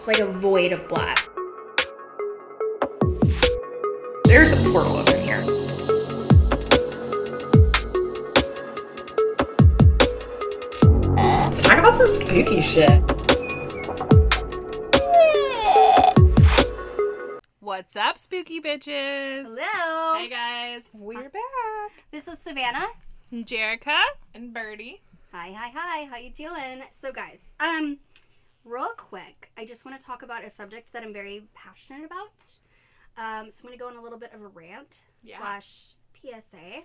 It's like a void of black. There's a portal over here. Let's talk about some spooky shit. What's up, spooky bitches? Hello. Hey guys. We're back. This is Savannah. Jerica. and Birdie. Hi, hi, hi. How you doing? So, guys, um, real quick, I just want to talk about a subject that I'm very passionate about. Um, so I'm going to go on a little bit of a rant Yeah. slash PSA.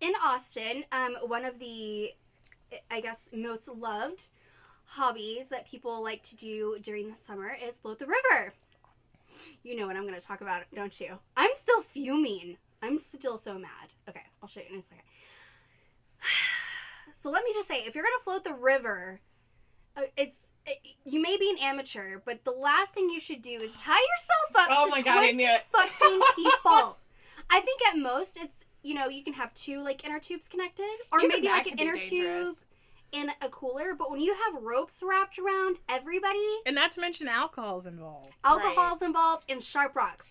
In Austin, um, one of the, I guess, most loved hobbies that people like to do during the summer is float the river. You know what I'm going to talk about, don't you? I'm still fuming. I'm still so mad. Okay, I'll show you in a second. So let me just say, if you're gonna float the river, it's it, you may be an amateur, but the last thing you should do is tie yourself up Oh to my God, I 20 knew it. fucking people. I think at most it's you know you can have two like inner tubes connected, or Even maybe like an could be inner tube dangerous. and a cooler. But when you have ropes wrapped around everybody, And not to mention alcohol's involved. alcohol's involved, and sharp rocks.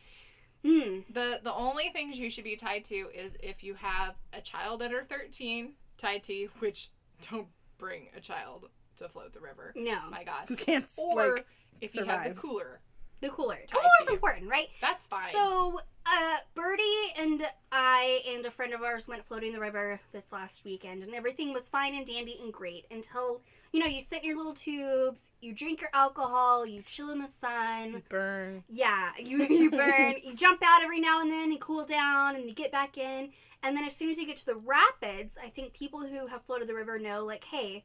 Hmm. The the only things you should be tied to is if you have a child under 13 tied to you, which don't bring a child to float the river. No, My God. Who can't Or like if you have the cooler, the cooler. Tied Cooler's to important, right? that's fine. So, uh, Birdie and I and a friend of ours went floating the river this last weekend, and everything was fine and dandy and great until you know you sit in your little tubes, you drink your alcohol, you chill in the sun. burn. Yeah, you you burn, you jump out every now and then, you cool down, and you get back in. And then as soon as you get to the rapids, I think people who have floated the river know, like, hey,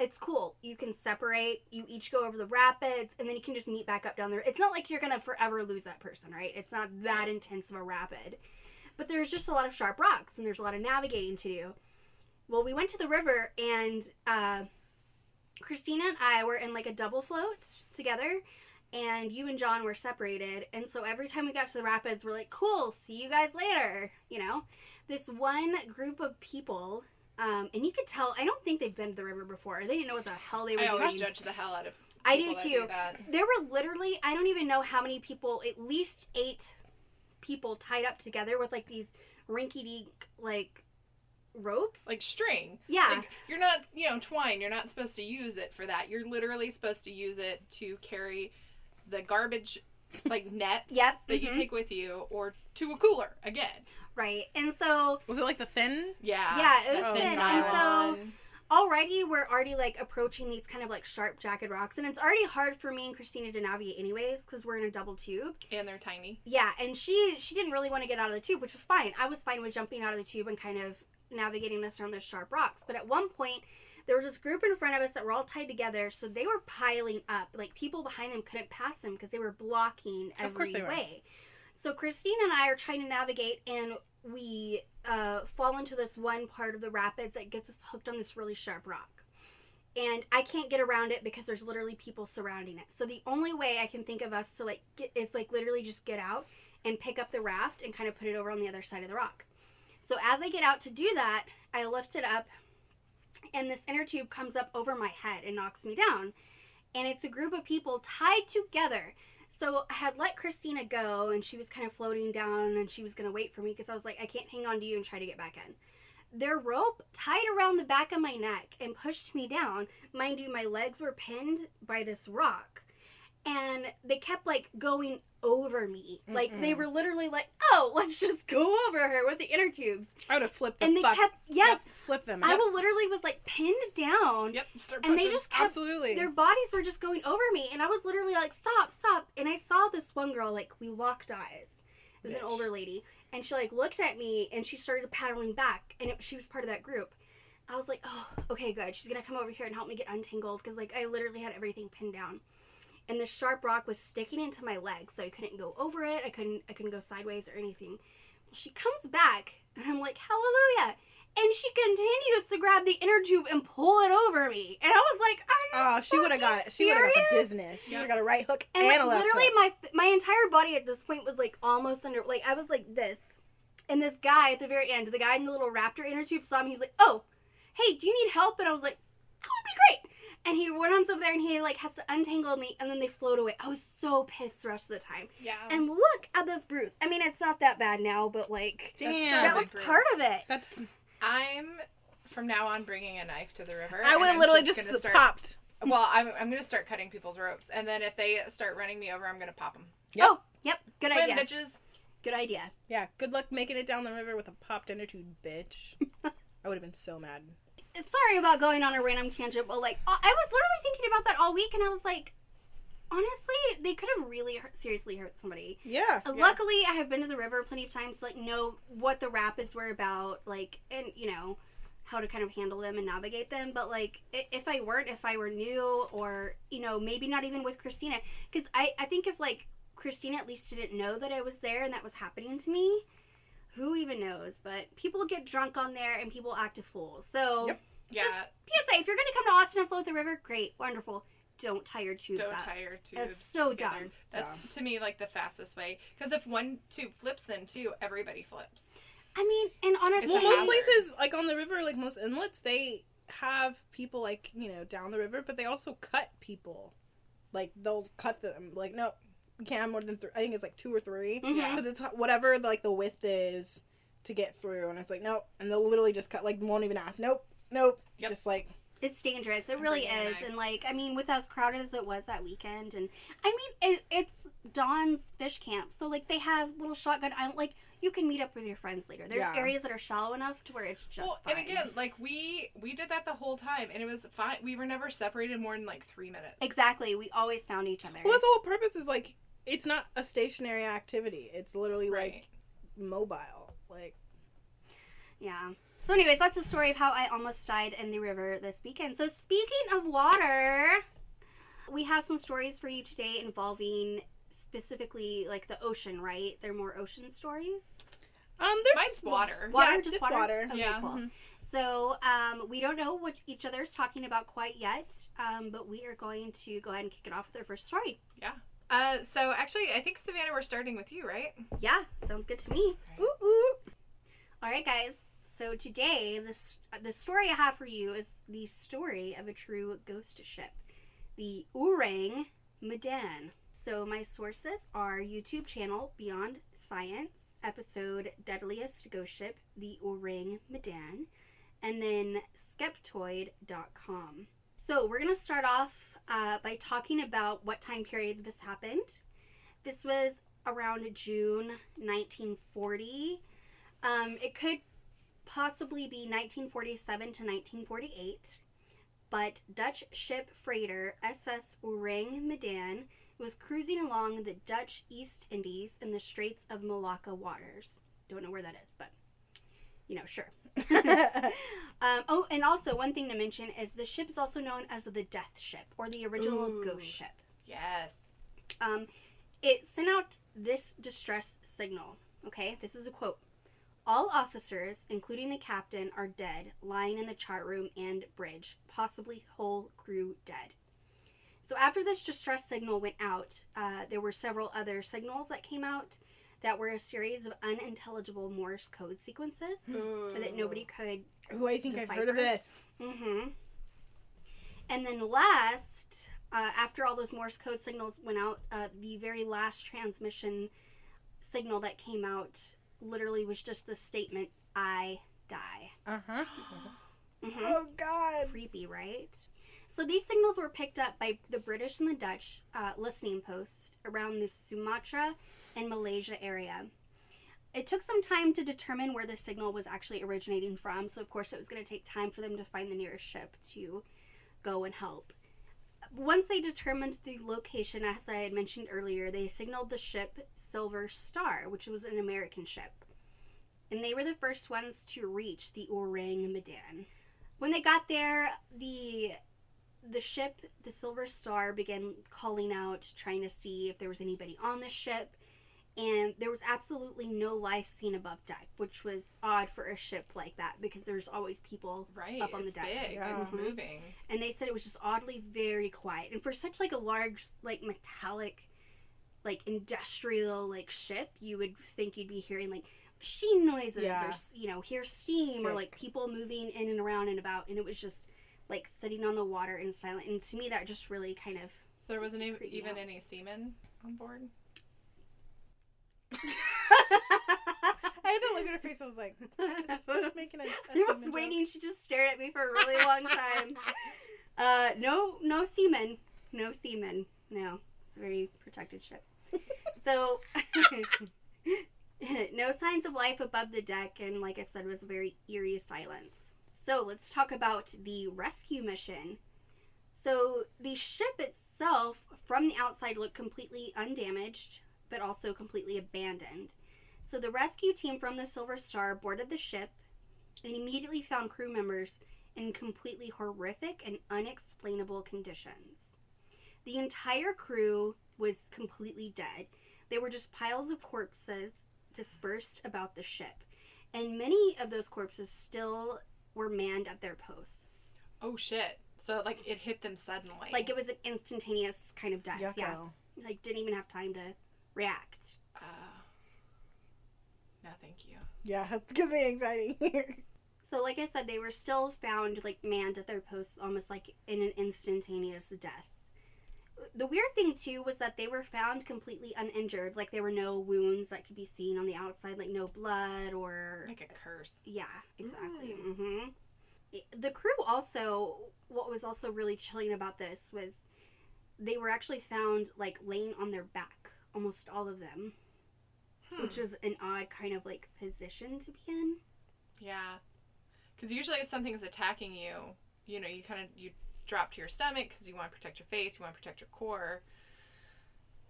it's cool. You can separate. You each go over the rapids, and then you can just meet back up down there. It's not like you're gonna forever lose that person, right? It's not that intense of a rapid, but there's just a lot of sharp rocks, and there's a lot of navigating to do. Well, we went to the river, and uh, Christina and I were in like a double float together, and you and John were separated. And so every time we got to the rapids, we're like, cool, see you guys later. You know, this one group of people, um, and you could tell, I don't think they've been to the river before. Or they didn't know what the hell they were I doing. always judge the hell out of I do too. that. There were literally, I don't even know how many people, at least eight people tied up together with like these rinky dink, like, ropes. Like string. Yeah. Like, you're not, you know, twine. You're not supposed to use it for that. You're literally supposed to use it to carry the garbage, like nets Yep, that you mhm. take with you, or to a cooler again. Right. And so Was it like the thin? Yeah. Yeah, it the was oh thin thin, and so- already we're already like approaching these kind of like sharp jagged rocks and it's already hard for me and christina to navigate anyways because we're in a double tube and they're tiny. yeah and she she didn't really want to get out of the tube which was fine i was fine with jumping out of the tube and kind of navigating us around those sharp rocks but at one point there was this group in front of us that were all tied together so they were piling up like people behind them couldn't pass them because they were blocking every Of course they were. way so Christine and i are trying to navigate and we uh, fall into this one part of the rapids that gets us hooked on this really sharp rock and I can't get around it because there's literally people surrounding it. So the only way I can think of us to like get is like literally just get out and pick up the raft and kind of put it over on the other side of the rock. So as I get out to do that, I lift it up and this inner tube comes up over my head and knocks me down. And it's a group of people tied together. So I had let Christina go and she was kind of floating down and she was going to wait for me because I was like, I can't hang on to you and try to get back in their rope tied around the back of my neck and pushed me down. Mind you, my legs were pinned by this rock. And they kept like going over me. Like they were literally like, oh, let's just go over her with the inner tubes. I would have flipped the And they fuck. kept, yes, Yep, flip them. I Yep. will literally was like pinned down. Yep. Start And they just kept, Absolutely. their bodies were just going over me. And I was literally like, stop, stop. And I saw this one girl, like, we locked eyes. It was an older lady. And she, like, looked at me and she started paddling back. And it, she was part of that group. I was like, oh, okay, good. She's to come over here and help me get untangled. Because, like, I literally had everything pinned down. And the sharp rock was sticking into my leg. So I couldn't go over it. I couldn't, I couldn't go sideways or anything. She comes back. And I'm like, hallelujah. And she continues to grab the inner tube and pull it over me. And I was like, Oh, she would have got it. She would have got the business. She would have got a right hook and, And, like a left literally hook. my my entire body at this point was like almost under like I was like this. And this guy at the very end, the guy in the little raptor inner tube saw me, he's like, Oh, hey, do you need help? And I was like, That would be great. And he runs over there and he like has to untangle me and then they float away. I was so pissed the rest of the time. Yeah. And look at this bruise. I mean, it's not that bad now, but like Damn. that was bruise. part of it. That's. I'm from now on bringing a knife to the river. I would have literally just just, gonna start, popped. Well, I'm, I'm gonna start cutting people's ropes, and then if they start running me over, I'm gonna pop them. Yep. Oh, yep. Good Swim, idea. bitches. Good idea. Yeah. Good luck making it down the river with a popped inner tube, bitch. I would have been so mad. Sorry about going on a random tangent, but like I was literally thinking about that all week, and I was like, honestly, they could have really hurt, seriously hurt somebody. Yeah. Uh, Luckily, I have been to the river plenty of times, to, like know what the rapids were about, like, and you know how to kind of handle them and navigate them. But like, if I weren't, if I were new, or you know, maybe not even with Christina, because I I think if like Christina at least didn't know that I was there and that was happening to me. Who even knows? But people get drunk on there and people act a fool. So, Yep. Yeah. PSA: if you're gonna come to Austin and float the river, great, wonderful. Don't tie your tubes Don't up. tie your tubes. That's so together. dumb. That's to me like the fastest way. Because if one tube flips, then two, everybody flips. I mean, and honestly, Well, a most places, like on the river, like most inlets, they have people like you know down the river, but they also cut people. Like they'll cut them. Like no, you can't have more than three. I think it's like two or three. Mm-hmm. Yeah. because it's whatever like the width is to get through, and it's like nope, and they'll literally just cut. Like won't even ask. Nope, nope. Yep. Just like It's dangerous. It really is. knife. And like, I mean, with as crowded as it was that weekend, and I mean, it, it's Dawn's fish camp, so like they have little shotgun island. Like you can meet up with your friends later. There's Yeah. areas that are shallow enough to where it's just well, fine. and again, like we we did that the whole time, and it was fine. We were never separated more than like three minutes. exactly. We always found each other. well, that's the whole purpose. Is like it's not a stationary activity. It's literally Right. like mobile. Like Yeah. So, anyways, that's the story of how I almost died in the river this weekend. So, speaking of water, we have some stories for you today involving specifically like the ocean, right? They're more ocean stories. um, there's Mine's just water. Water, Yeah, just, just water. water. Okay, Yeah. cool. Mhm. So um, we don't know what each other's talking about quite yet, um, but we are going to go ahead and kick it off with our first story. Yeah. Uh, so actually, I think Savannah, we're starting with you, right? Yeah, sounds good to me. Ooh, ooh. All right, guys. So today, this the story I have for you is the story of a true ghost ship, the Orang Medan. So my sources are YouTube channel Beyond Science, episode Deadliest Ghost Ship, the Orang Medan, and then Skeptoid.com. So we're gonna start off uh, by talking about what time period this happened. This was around June 1940. Um, it could possibly be 1947 to 1948, but Dutch ship freighter SS Orang Medan was cruising along the Dutch East Indies in the Straits of Malacca waters. Don't know where that is, but you know, sure. um, oh, and also one thing to mention is the ship is also known as the Death Ship or the original Ooh. Ghost Ship. Yes. Um, it sent out this distress signal. Okay, this is a quote. All officers, including the captain, are dead, lying in the chart room and bridge, possibly whole crew dead. So after this distress signal went out, uh, there were several other signals that came out that were a series of unintelligible Morse code sequences that nobody could Who I think I've heard of this. Mm-hmm. And then last, uh, after all those Morse code signals went out, uh, the very last transmission signal that came out literally was just the statement, I die. Uh huh. Mhm. Oh God. Creepy, right? So these signals were picked up by the British and the Dutch uh, listening posts around the Sumatra and Malaysia area. It took some time to determine where the signal was actually originating from, so of course it was going to take time for them to find the nearest ship to go and help. Once they determined the location, as I had mentioned earlier, they signaled the ship Silver Star, which was an American ship. And they were the first ones to reach the Orang Medan. When they got there, the the ship, the Silver Star, began calling out, trying to see if there was anybody on the ship, and there was absolutely no life seen above deck, which was odd for a ship like that because there's always people Right. up on the it's deck. big. Yeah. It's Mhm. moving. And they said it was just oddly very quiet, and for such like a large, like metallic, like industrial like ship, you would think you'd be hearing like machine noises Yeah. or you know hear steam or like people moving in and around and about, and it was just like sitting on the water and silent. And to me, that just really kind of So there wasn't even out. any semen on board. I had to look at her face. I was like, "Is this supposed to make an, a I semen was joke?" waiting. She just stared at me for a really long time. Uh, no, no semen, no semen. No, it's a very protected ship. So, no signs of life above the deck, and like I said, it was a very eerie silence. So let's talk about the rescue mission. So the ship itself, from the outside, looked completely undamaged, but also completely abandoned. So the rescue team from the Silver Star boarded the ship and immediately found crew members in completely horrific and unexplainable conditions. The entire crew was completely dead. They were just piles of corpses dispersed about the ship, and many of those corpses still were manned at their posts. Oh shit! So like it hit them suddenly. Like it was an instantaneous kind of death. Yeah. Like didn't even have time to react. Uh, no, thank you. Yeah, that gives me anxiety. So, like I said, they were still found like manned at their posts, almost like in an instantaneous death. The weird thing too was that they were found completely uninjured. Like there were no wounds that could be seen on the outside, like no blood or Like a curse. yeah, exactly. hmm The crew also, what was also really chilling about this was they were actually found like laying on their back, almost all of them, which Hmm. was an odd kind of like position to be in. Yeah. Because usually if something's attacking you, you know, you kind of you drop to your stomach because you want to protect your face, you want to protect your core.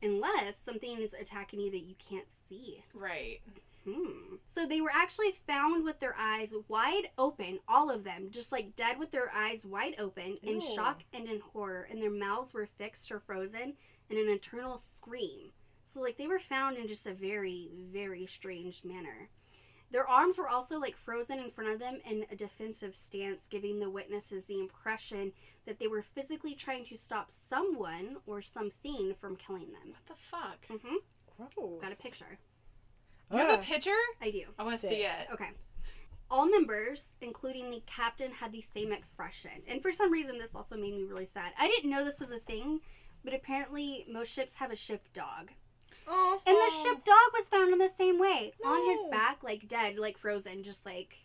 unless something is attacking you that you can't see. Right. Hmm. So they were actually found with their eyes wide open, all of them, just like dead with their eyes wide open in Ew. shock and in horror, and their mouths were fixed or frozen in an eternal scream. So like they were found in just a very, very strange manner. Their arms were also like frozen in front of them in a defensive stance, giving the witnesses the impression that they were physically trying to stop someone or something from killing them. What the fuck? Mm-hmm. Gross. Got a picture. You have a picture? I do. I want to see it. Okay. All members, including the captain, had the same expression. And for some reason, this also made me really sad. I didn't know this was a thing, but apparently, most ships have a ship dog. Oh. And the ship dog was found in the same way on his back, like dead, like frozen, just like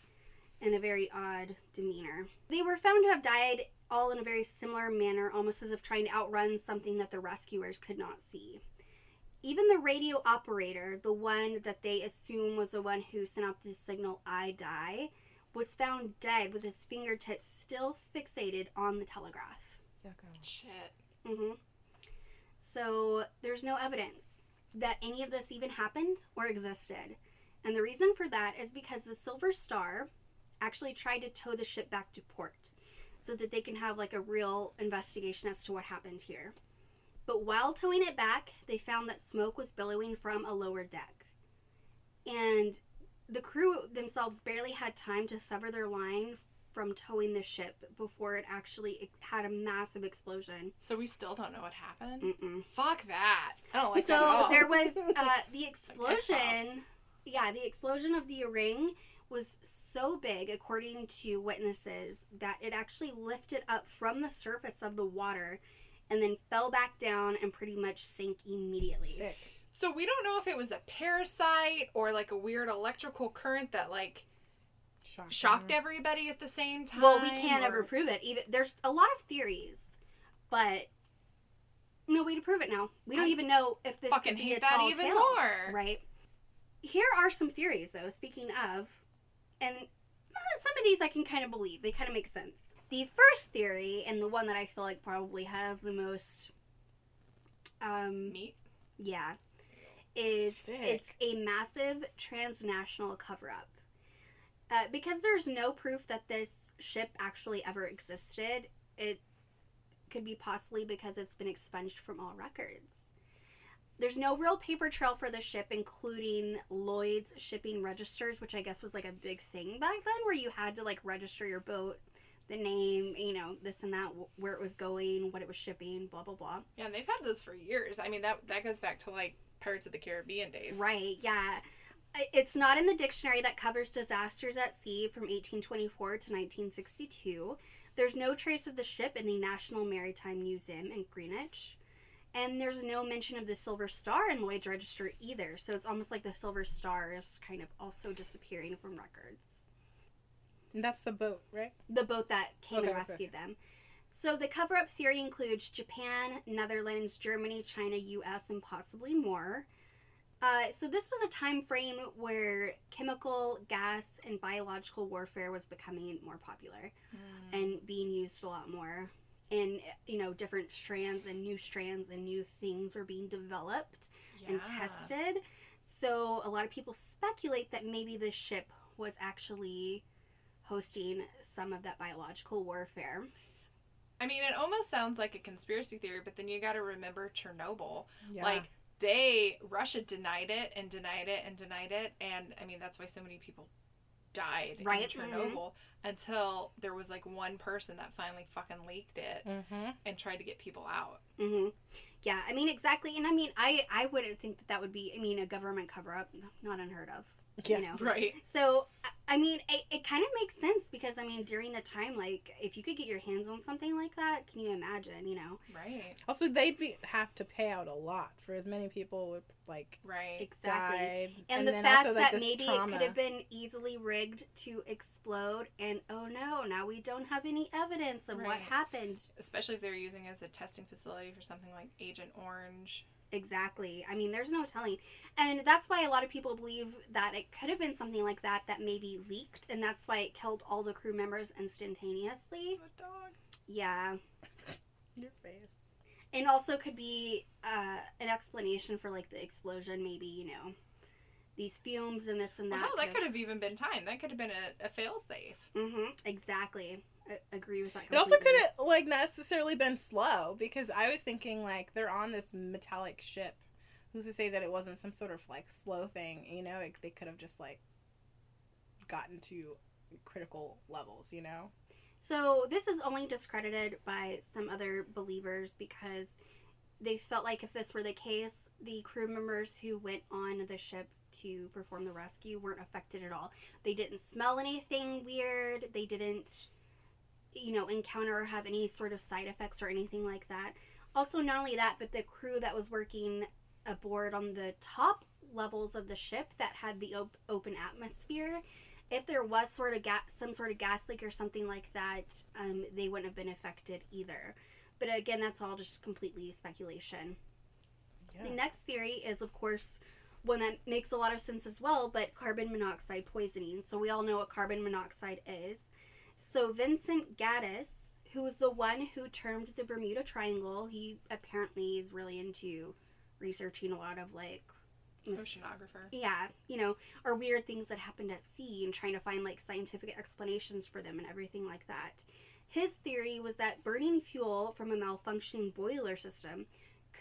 in a very odd demeanor. They were found to have died all in a very similar manner, almost as if trying to outrun something that the rescuers could not see. Even the radio operator, the one that they assume was the one who sent out the signal, I die, was found dead with his fingertips still fixated on the telegraph. Yucko. Shit. hmm So there's no evidence that any of this even happened or existed. And the reason for that is because the Silver Star actually tried to tow the ship back to port so that they can have like a real investigation as to what happened here. But while towing it back, they found that smoke was billowing from a lower deck. And the crew themselves barely had time to sever their line from towing the ship before it actually had a massive explosion. So we still don't know what happened? Mm-mm. Fuck that. I don't like that at So all. there was uh, the explosion. Yeah, the explosion of the ring was so big, according to witnesses, that it actually lifted up from the surface of the water and then fell back down and pretty much sank immediately. Sick. So we don't know if it was a parasite or like a weird electrical current that like Shocking. shocked everybody at the same time. Well, we can't or- ever prove it. Even there's a lot of theories, but no way to prove it now. We don't I even know if this fucking could be hate a that tall even tale, more. Right. Here are some theories, though. Speaking of, and uh, some of these I can kind of believe. They kind of make sense. The first theory, and the one that I feel like probably has the most, um, Meat. yeah, is Sick. it's a massive transnational cover up. Uh, because there's no proof that this ship actually ever existed, it could be possibly because it's been expunged from all records. There's no real paper trail for the ship, including Lloyd's shipping registers, which I guess was like a big thing back then, where you had to like register your boat, the name, you know, this and that, where it was going, what it was shipping, blah, blah, blah. Yeah, and they've had those for years. I mean, that that goes back to like Pirates of the Caribbean days. Right, yeah. It's not in the dictionary that covers disasters at sea from 1824 to 1962, There's no trace of the ship in the National Maritime Museum in Greenwich. And there's no mention of the Silver Star in Lloyd's Register either. So it's almost like the Silver Star is kind of also disappearing from records. And that's the boat, right? The boat that came Okay, and okay. rescued them. So the cover up theory includes Japan, Netherlands, Germany, China, US, and possibly more. Uh, so this was a time frame where chemical, gas, and biological warfare was becoming more popular and being used a lot more. And you know, different strands and new strands and new things were being developed and tested. So a lot of people speculate that maybe this ship was actually hosting some of that biological warfare. I mean, it almost sounds like a conspiracy theory, but then you got to remember Chernobyl. Yeah. Like they Russia denied it and denied it and denied it, and I mean that's why so many people died Right, in Chernobyl until there was like one person that finally fucking leaked it mm-hmm. and tried to get people out. hmm Yeah, I mean exactly, and I mean I I wouldn't think that that would be I mean a government cover up, not unheard of. Yes. You know. Right. So I- I mean it, it kind of makes sense because I mean during the time like if you could get your hands on something like that, can you imagine? You know Right. Also, they'd be have to pay out a lot for as many people would like Right. exactly. died, And, the then fact also, like, that maybe trauma. it could have been easily rigged to explode, and oh no, now we don't have any evidence of what happened. Especially if they were using it as a testing facility for something like Agent Orange. Exactly. I mean, there's no telling. And that's why a lot of people believe that it could have been something like that that maybe leaked, and that's why it killed all the crew members instantaneously. The dog. Yeah. your face. And also could be uh, an explanation for, like, the explosion, maybe, you know, these fumes and this and that. hell, that could have even been time. That could have been a, a fail safe. Mm-hmm. Exactly. I agree with that. It also could have like necessarily been slow because I was thinking like they're on this metallic ship. Who's to say that it wasn't some sort of like slow thing? You know, like, they could have just like gotten to critical levels. You know. So this is only discredited by some other believers because they felt like if this were the case, the crew members who went on the ship to perform the rescue weren't affected at all. They didn't smell anything weird. They didn't, you know, encounter or have any sort of side effects or anything like that. Also, not only that, but the crew that was working aboard on the top levels of the ship that had the op- open atmosphere if there was sort of gas, some sort of gas leak or something like that, um, they wouldn't have been affected either. But again, that's all just completely speculation. Yeah. The next theory is, of course, one that makes a lot of sense as well, but carbon monoxide poisoning. So we all know what carbon monoxide is. So Vincent Gaddis, who was the one who termed the Bermuda Triangle, he apparently is really into researching a lot of like Oceanographer. yeah, you know, or weird things that happened at sea and trying to find like scientific explanations for them and everything like that. His theory was that burning fuel from a malfunctioning boiler system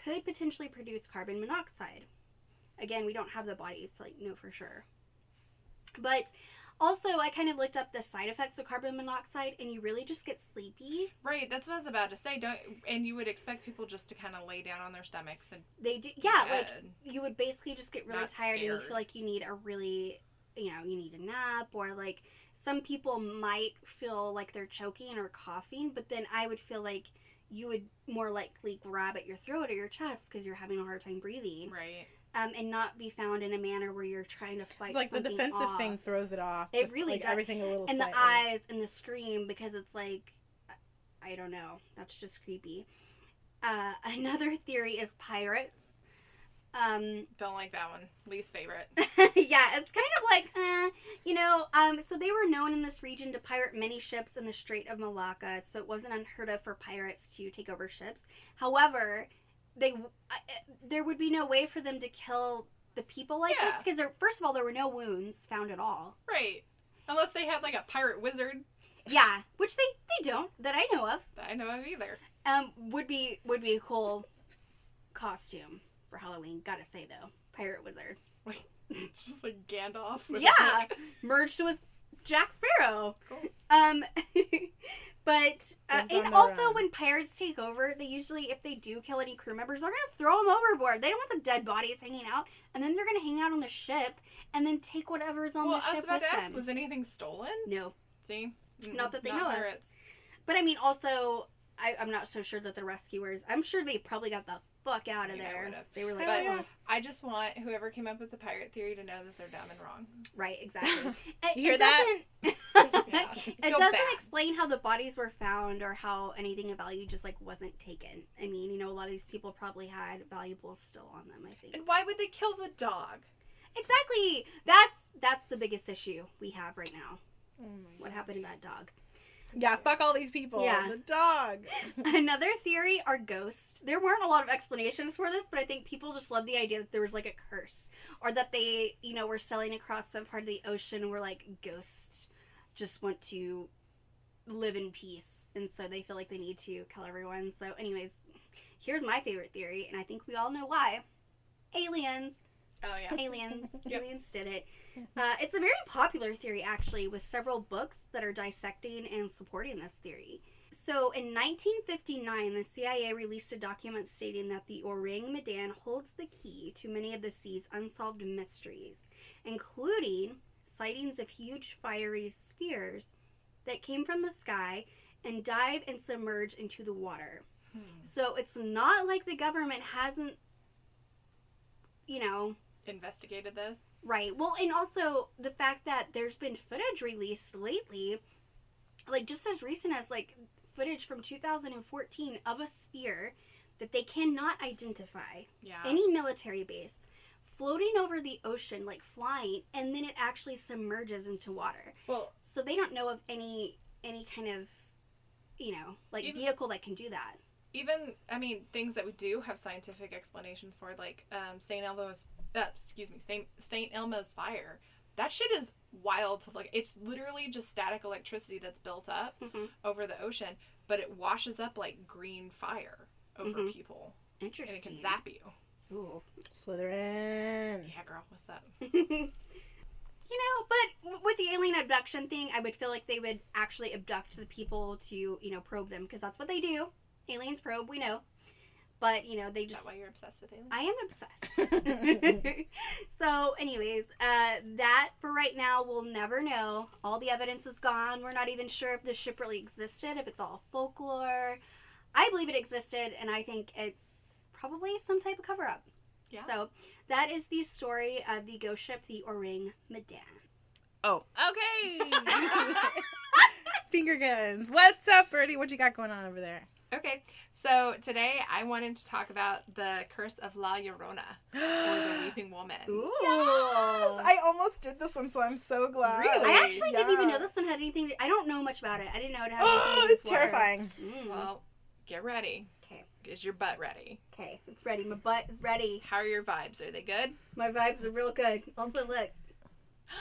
could potentially produce carbon monoxide. Again, we don't have the bodies to like know for sure. But also, I kind of looked up the side effects of carbon monoxide, and you really just get sleepy. Right, that's what I was about to say. Don't and you would expect people just to kind of lay down on their stomachs and They do, yeah, like you would basically just get really tired and you feel like you need a really you know you need a nap or like some people might feel like they're choking or coughing but then i would feel like you would more likely grab at your throat or your chest because you're having a hard time breathing right. Um, and not be found in a manner where you're trying to fight It's like the something defensive off. thing throws it off. It just, really like, does. everything a little and the eyes and the scream because it's like I- i don't know that's just creepy uh, another theory is pirates um, Don't like that one. Least favorite. yeah, it's kind of like, uh, you know, um, so they were known in this region to pirate many ships in the Strait of Malacca, so it wasn't unheard of for pirates to take over ships. However, they uh, there would be no way for them to kill the people like Yeah. this because first of all, there were no wounds found at all. Right. Unless they had like a pirate wizard Yeah, which they they don't that I know of. that I know of either. Um, would be would be a cool costume for Halloween. Gotta say though, pirate wizard. Wait, just like Gandalf. Yeah, merged with Jack Sparrow. Cool. Um, but uh, and also own. when pirates take over, they usually, if they do kill any crew members, they're gonna throw them overboard. They don't want the dead bodies hanging out, and then they're gonna hang out on the ship and then take whatever is on well, the I ship was about with to ask, them. was anything stolen? no, See, Mm, Not that they know of. But I mean, also, I, I'm not so sure that the rescuers. I'm sure they probably got the fuck out of there. They were like, But "Oh, I just want whoever came up with the pirate theory to know that they're dumb and wrong. right, exactly. It, You hear it that? doesn't- Yeah. it Feel doesn't bad. explain how the bodies were found or how anything of value just like wasn't taken. I mean, you know, a lot of these people probably had valuables still on them. I think And why would they kill the dog? exactly. That's that's the biggest issue we have right now. Oh What happened to that dog? Yeah, fuck all these people. Yeah. The dog. Another theory are ghosts. There weren't a lot of explanations for this, but I think people just love the idea that there was like a curse or that they, you know, were sailing across some part of the ocean were like ghosts just want to live in peace. And so they feel like they need to kill everyone. So, anyways, here's my favorite theory, and I think we all know why aliens. Oh yeah. Aliens. Yep. Aliens did it. Uh, it's a very popular theory, actually, with several books that are dissecting and supporting this theory. So, in 1959, the CIA released a document stating that the Orang Medan holds the key to many of the sea's unsolved mysteries, including sightings of huge fiery spheres that came from the sky and dive and submerge into the water. So, it's not like the government hasn't, you know, Investigated this. Right. Well, and also the fact that there's been footage released lately, like just as recent as like footage from 2014 of a sphere that they cannot identify, Yeah. any military base, floating over the ocean, like flying, and then it actually submerges into water. well, So they don't know of any any kind of, you know, like Even- vehicle that can do that. even I mean things that we do have scientific explanations for, like um, Saint Elmo's, uh, excuse me, Saint Saint Elmo's fire. That shit is wild to look. It's literally just static electricity that's built up Mhm. over the ocean, but it washes up like green fire over Mhm. people, Interesting. and it can zap you. Ooh. Slytherin. Yeah, girl, what's up? You know, but with the alien abduction thing, I would feel like they would actually abduct the people to, you know, probe them because that's what they do. Aliens probe, we know. But, you know, they Is just that why you're obsessed with aliens? I am obsessed. so, anyways, uh, that for right now, we'll never know. All the evidence is gone. We're not even sure if the ship really existed, if it's all folklore. I believe it existed, and I think it's probably some type of cover up. Yeah. So, that is the story of the ghost ship, the Orang Medan. Oh, okay. Finger guns. What's up, Birdie? What you got going on over there? Okay, so today I wanted to talk about the curse of La Llorona, or the Weeping Woman. Ooh. Yes! I almost did this one, so I'm so glad. Really? I actually didn't even know this one had anything. To, I don't know much about it. I didn't know it had anything. Oh, to do it's with water. terrifying. Mm. Well, get ready. Okay. Is your butt ready? Okay, it's ready. My butt is ready. How are your vibes? Are they good? My vibes are real good. Also, look.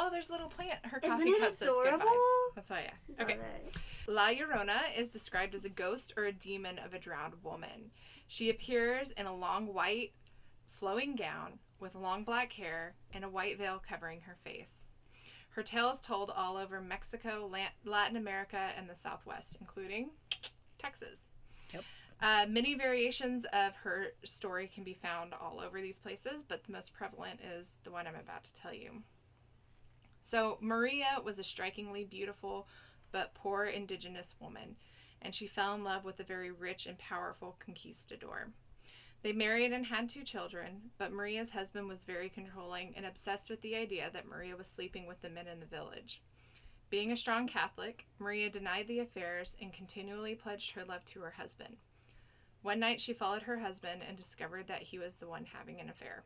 Oh, there's a little plant. Her Isn't coffee it cup says good adorable? vibes. That's why I asked. Okay. It. La Llorona is described as a ghost or a demon of a drowned woman. She appears in a long white, flowing gown with long black hair and a white veil covering her face. Her tale is told all over Mexico, Latin America, and the Southwest, including Texas. Yep. Uh, many variations of her story can be found all over these places, but the most prevalent is the one I'm about to tell you. So, Maria was a strikingly beautiful but poor indigenous woman, and she fell in love with a very rich and powerful conquistador. They married and had two children, but Maria's husband was very controlling and obsessed with the idea that Maria was sleeping with the men in the village. Being a strong Catholic, Maria denied the affairs and continually pledged her love to her husband. One night she followed her husband and discovered that he was the one having an affair.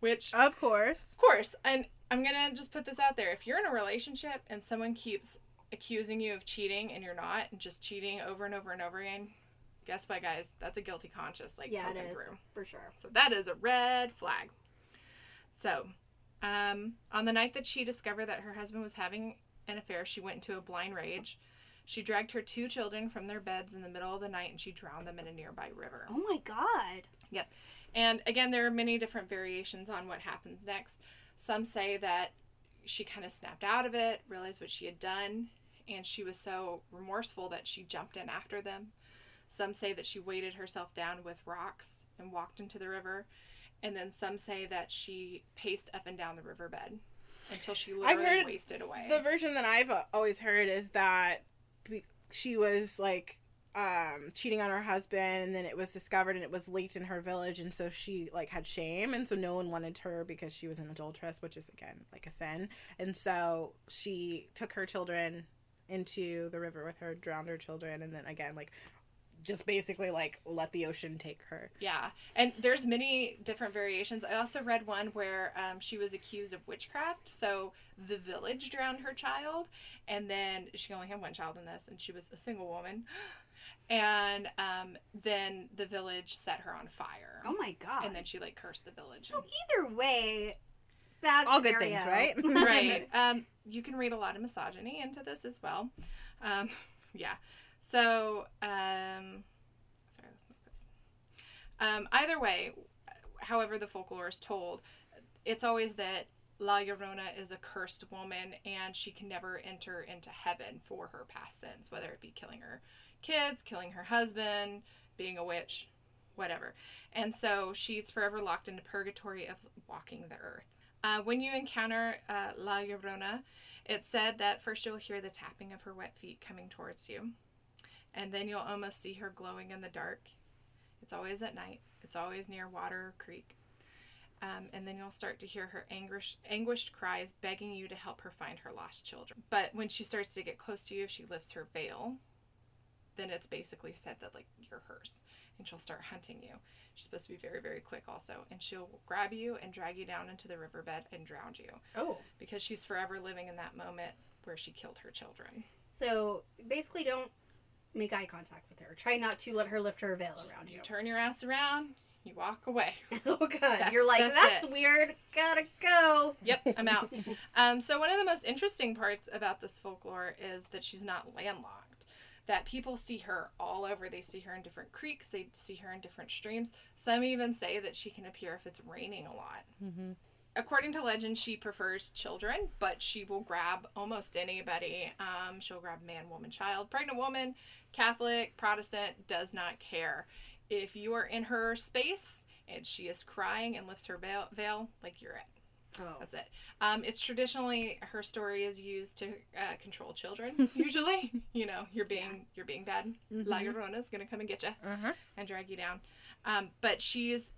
Which Of course. of course, and I'm gonna just put this out there. If you're in a relationship and someone keeps accusing you of cheating and you're not, and just cheating over and over and over again, guess what, guys? That's a guilty conscience, like Yeah, it is. through. For sure. So that is a red flag. So, um, on the night that she discovered that her husband was having an affair, she went into a blind rage. She dragged her two children from their beds in the middle of the night and she drowned them in a nearby river. Oh my god. And again, there are many different variations on what happens next. Some say that she kind of snapped out of it, realized what she had done, and she was so remorseful that she jumped in after them. Some say that she weighted herself down with rocks and walked into the river. And then some say that she paced up and down the riverbed until she I've literally heard wasted away. the version that I've always heard is that she was like um cheating on her husband and then it was discovered and it was leaked in her village and so she like had shame and so no one wanted her because she was an adulteress which is again like a sin and so she took her children into the river with her drowned her children and then again like just basically like let the ocean take her Yeah, and there's many different variations. I also read one where um, she was accused of witchcraft. So the village drowned her child, and then she only had one child in this, and she was a single woman. And um, then the village set her on fire, Oh my god. and then she like cursed the village. so either way, bad All good things, right? right. Um, you can read a lot of misogyny into this as well. Um, yeah. So, um, sorry, let's make this. Um, either way, however the folklore is told, it's always that La Llorona is a cursed woman and she can never enter into heaven for her past sins, whether it be killing her kids, killing her husband, being a witch, whatever. And so she's forever locked into purgatory of walking the earth. Uh, when you encounter uh, La Llorona, it's said that first you'll hear the tapping of her wet feet coming towards you, and then you'll almost see her glowing in the dark. It's always at night, it's always near water or creek. Um, and then you'll start to hear her anguish, anguished cries begging you to help her find her lost children. But when she starts to get close to you, if she lifts her veil, then it's basically said that like you're hers and she'll start hunting you. She's supposed to be very, very quick also. And she'll grab you and drag you down into the riverbed and drown you oh because she's forever living in that moment where she killed her children. So basically, don't make eye contact with her. Try not to let her lift her veil around you. You turn your ass around, you walk away. oh god, That's- you're like that's that's, weird. Gotta go. Yep, I'm out. um, so one of the most interesting parts about this folklore is that she's not landlocked. That people see her all over. They see her in different creeks. They see her in different streams. Some even say that she can appear if it's raining a lot. mm-hmm. According to legend, she prefers children, but she will grab almost anybody. Um, she'll grab man, woman, child, pregnant woman, Catholic, Protestant, does not care. If you are in her space and she is crying and lifts her veil, veil like you're it. Oh, That's it. Um, it's traditionally her story is used to uh, control children. Usually, you know, you're being you're being bad. La Llorona is gonna come and get you uh-huh and drag you down. Um, but she's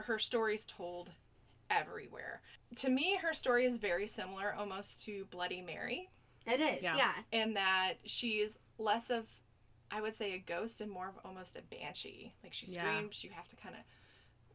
her story's told everywhere. To me, her story is very similar, almost to Bloody Mary, it is. Yeah. Yeah. in that she's less of, I would say, a ghost and more of almost a banshee. Like she Yeah. screams, you have to kind of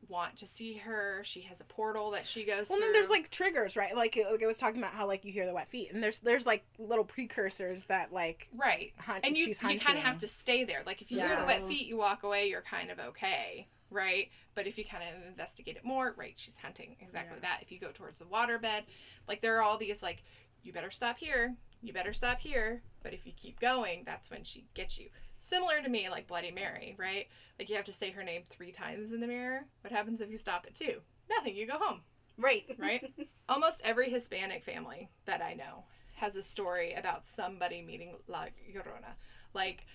want to see her. She has a portal that she goes through. well through. then there's like triggers right like, like i was talking about how like you hear the wet feet and there's there's like little precursors that like right. hunt and you you kind of have to stay there. Like if you hear the wet feet, you walk away. You're kind of okay, right? But if you kind of investigate it more, right? She's hunting exactly Yeah. that. If you go towards the waterbed, like there are all these like, you better stop here. You better stop here. But if you keep going, that's when she gets you. Similar to me, like Bloody Mary, right? Like you have to say her name three times in the mirror. What happens if you stop at two? Nothing. You go home Right. right? Almost every Hispanic family that I know has a story about somebody meeting La Llorona. Like,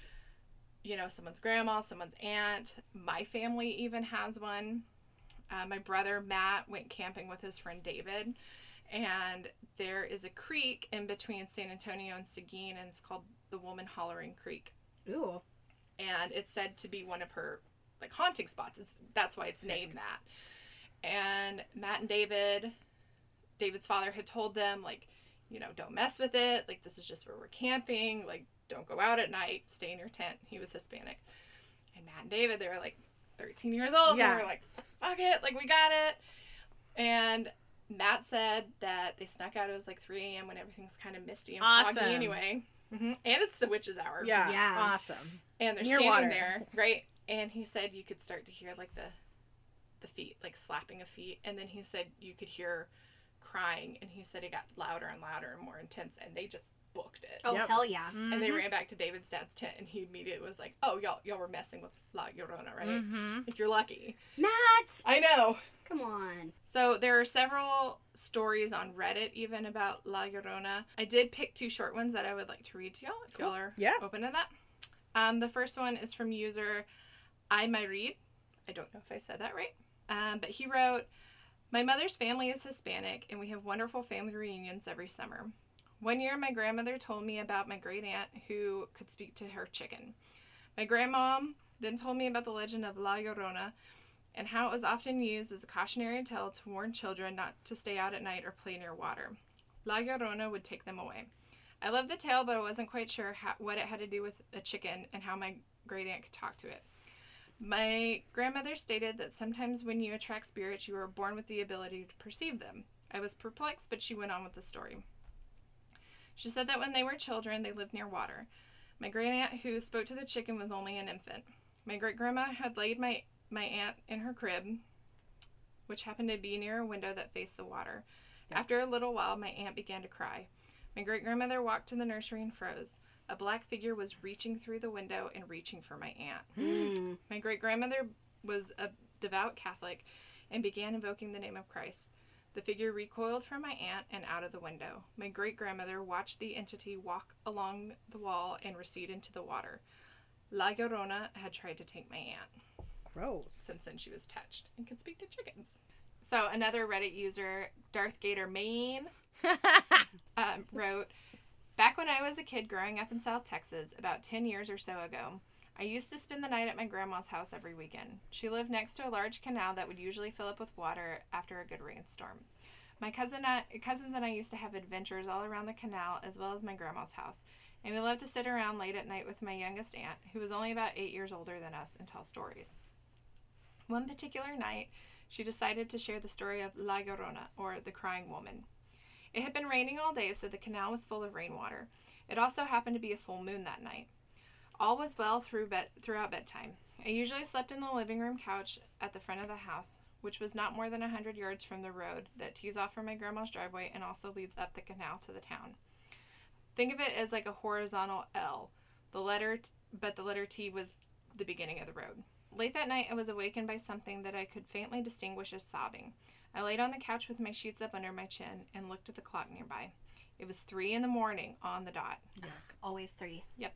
you know, someone's grandma, someone's aunt. My family even has one. Uh, my brother Matt went camping with his friend David, and there is a creek in between San Antonio and Seguin, and it's called the Woman Hollering Creek Ooh. and it's said to be one of her like haunting spots. It's that's why it's Sick. named that. And Matt and David, David's father had told them like, you know, don't mess with it. Like this is just where we're camping. Like don't go out at night. Stay in your tent. He was Hispanic. And Matt and David, they were like 13 years old. Yeah. And they were like, fuck it. Like we got it. And Matt said that they snuck out. It was like 3 a.m. when everything's kind of misty and Awesome. foggy anyway. Hmm And it's the witch's hour yeah Yeah. awesome and they're Near standing water. there, right? And he said you could start to hear like the the feet, like slapping of feet, and then he said you could hear crying, and he said it got louder and louder and more intense, and they just booked it. Oh Yep. hell yeah. And they ran back to David's dad's tent, and he immediately was like, "Oh, y'all, y'all were messing with La Llorona, right? mm-hmm. If you're lucky." Matt, I know. Come on. So there are several stories on Reddit even about La Llorona. I did pick two short ones that I would like to read to y'all if y'all are Yeah. open to that. Um, the first one is from user I my read. I don't know if I said that right. Um, but he wrote, My mother's family is Hispanic and we have wonderful family reunions every summer. One year, my grandmother told me about my great aunt who could speak to her chicken. My grandmom then told me about the legend of La Llorona and how it was often used as a cautionary tale to warn children not to stay out at night or play near water. La Llorona would take them away. I loved the tale, but I wasn't quite sure how, what it had to do with a chicken and how my great aunt could talk to it. My grandmother stated that sometimes when you attract spirits, you are born with the ability to perceive them. I was perplexed, but she went on with the story. She said that when they were children, they lived near water. My great aunt who spoke to the chicken was only an infant. My great grandma had laid my, my aunt in her crib, which happened to be near a window that faced the water. After a little while, my aunt began to cry. My great grandmother walked to the nursery and froze. A black figure was reaching through the window and reaching for my aunt. Mm. My great grandmother was a devout Catholic and began invoking the name of Christ. The figure recoiled from my aunt and out of the window. My great grandmother watched the entity walk along the wall and recede into the water. La Llorona had tried to take my aunt. Gross. Since then, she was touched and can speak to chickens. So, another Reddit user, Darth Gator Maine, um, wrote Back when I was a kid growing up in South Texas, about 10 years or so ago, I used to spend the night at my grandma's house every weekend. She lived next to a large canal that would usually fill up with water after a good rainstorm. My cousin, uh, cousins and I used to have adventures all around the canal as well as my grandma's house, and we loved to sit around late at night with my youngest aunt, who was only about eight years older than us, and tell stories. One particular night, she decided to share the story of La Llorona, or the Crying Woman. It had been raining all day, so the canal was full of rainwater. It also happened to be a full moon that night. All was well through bed- throughout bedtime. I usually slept in the living room couch at the front of the house, which was not more than a hundred yards from the road that tees off from my grandma's driveway and also leads up the canal to the town. Think of it as like a horizontal L. The letter, t- but the letter T was the beginning of the road. Late that night, I was awakened by something that I could faintly distinguish as sobbing. I laid on the couch with my sheets up under my chin and looked at the clock nearby. It was three in the morning on the dot. Always three. Yep.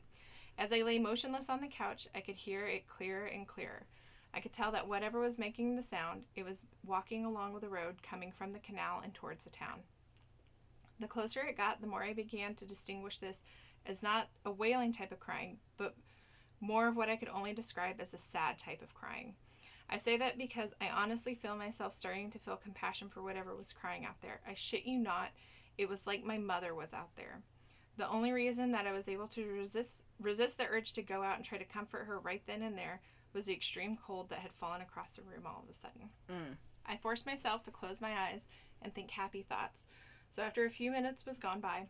As I lay motionless on the couch, I could hear it clearer and clearer. I could tell that whatever was making the sound, it was walking along the road coming from the canal and towards the town. The closer it got, the more I began to distinguish this as not a wailing type of crying, but more of what I could only describe as a sad type of crying. I say that because I honestly feel myself starting to feel compassion for whatever was crying out there. I shit you not, it was like my mother was out there. The only reason that I was able to resist resist the urge to go out and try to comfort her right then and there was the extreme cold that had fallen across the room all of a sudden. Mm. I forced myself to close my eyes and think happy thoughts. So after a few minutes was gone by,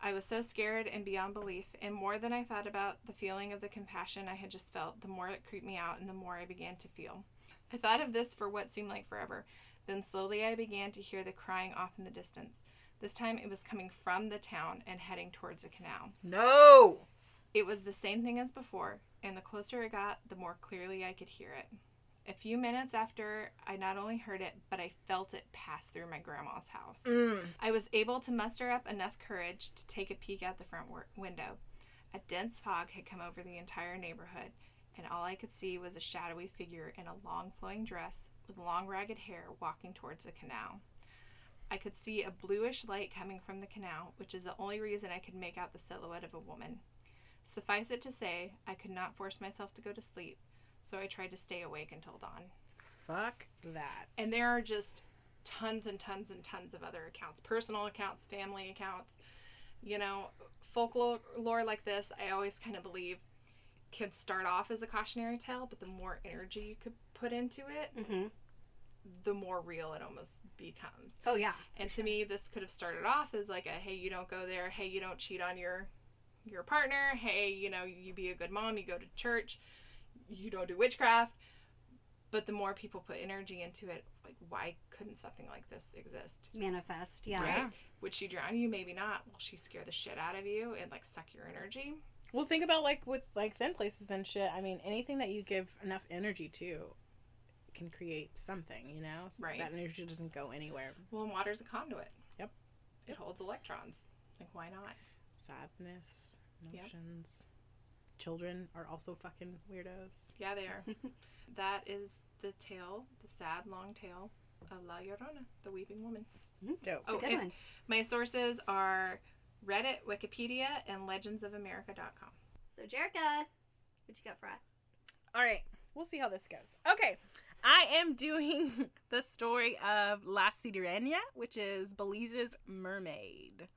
I was so scared and beyond belief, and more than I thought about the feeling of the compassion I had just felt, the more it creeped me out and the more I began to feel. I thought of this for what seemed like forever. Then slowly I began to hear the crying off in the distance. This time it was coming from the town and heading towards the canal. No. It was the same thing as before, and the closer it got, the more clearly I could hear it. A few minutes after, I not only heard it, but I felt it pass through my grandma's house. Mm. I was able to muster up enough courage to take a peek out the front wor- window. A dense fog had come over the entire neighborhood, and all I could see was a shadowy figure in a long flowing dress with long ragged hair walking towards the canal. I could see a bluish light coming from the canal, which is the only reason I could make out the silhouette of a woman. Suffice it to say, I could not force myself to go to sleep, so I tried to stay awake until dawn. Fuck that. And there are just tons and tons and tons of other accounts personal accounts, family accounts. You know, folklore lore like this, I always kind of believe can start off as a cautionary tale, but the more energy you could put into it, hmm the more real it almost becomes. Oh yeah. And to me, this could have started off as like a hey, you don't go there. Hey, you don't cheat on your your partner. Hey, you know, you be a good mom. You go to church. You don't do witchcraft. But the more people put energy into it, like why couldn't something like this exist? Manifest. Yeah. Right? Would she drown you? Maybe not. Will she scare the shit out of you and like suck your energy? Well, think about like with like thin places and shit. I mean, anything that you give enough energy to can create something. You know, So Right. That energy doesn't go anywhere. Well, and water's a conduit. Yep. It holds electrons. Like why not? Sadness, Yep. Emotions. Children are also fucking weirdos. Yeah, they are. that is the tale, the sad long tale of La Llorona, the weeping woman. Mm-hmm. Dope. Oh, Good one. my sources are Reddit, Wikipedia, and legendsofamerica.com. So, Jerica, what you got for us? All right, we'll see how this goes. Okay, I am doing the story of La Sirena, which is Belize's mermaid.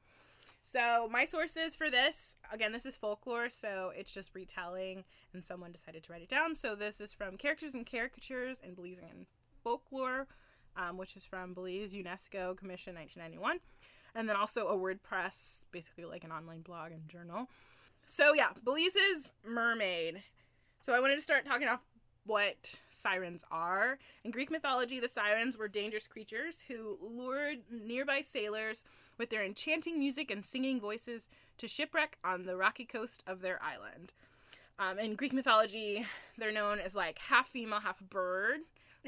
So, my sources for this, again, this is folklore, so it's just retelling, and someone decided to write it down. So, this is from Characters and Caricatures in Belizean Folklore, um, which is from Belize UNESCO Commission 1991. And then also a WordPress, basically like an online blog and journal. So, yeah, Belize's mermaid. So, I wanted to start talking off what sirens are. In Greek mythology, the sirens were dangerous creatures who lured nearby sailors with their enchanting music and singing voices to shipwreck on the rocky coast of their island. Um, in Greek mythology, they're known as like half female, half bird.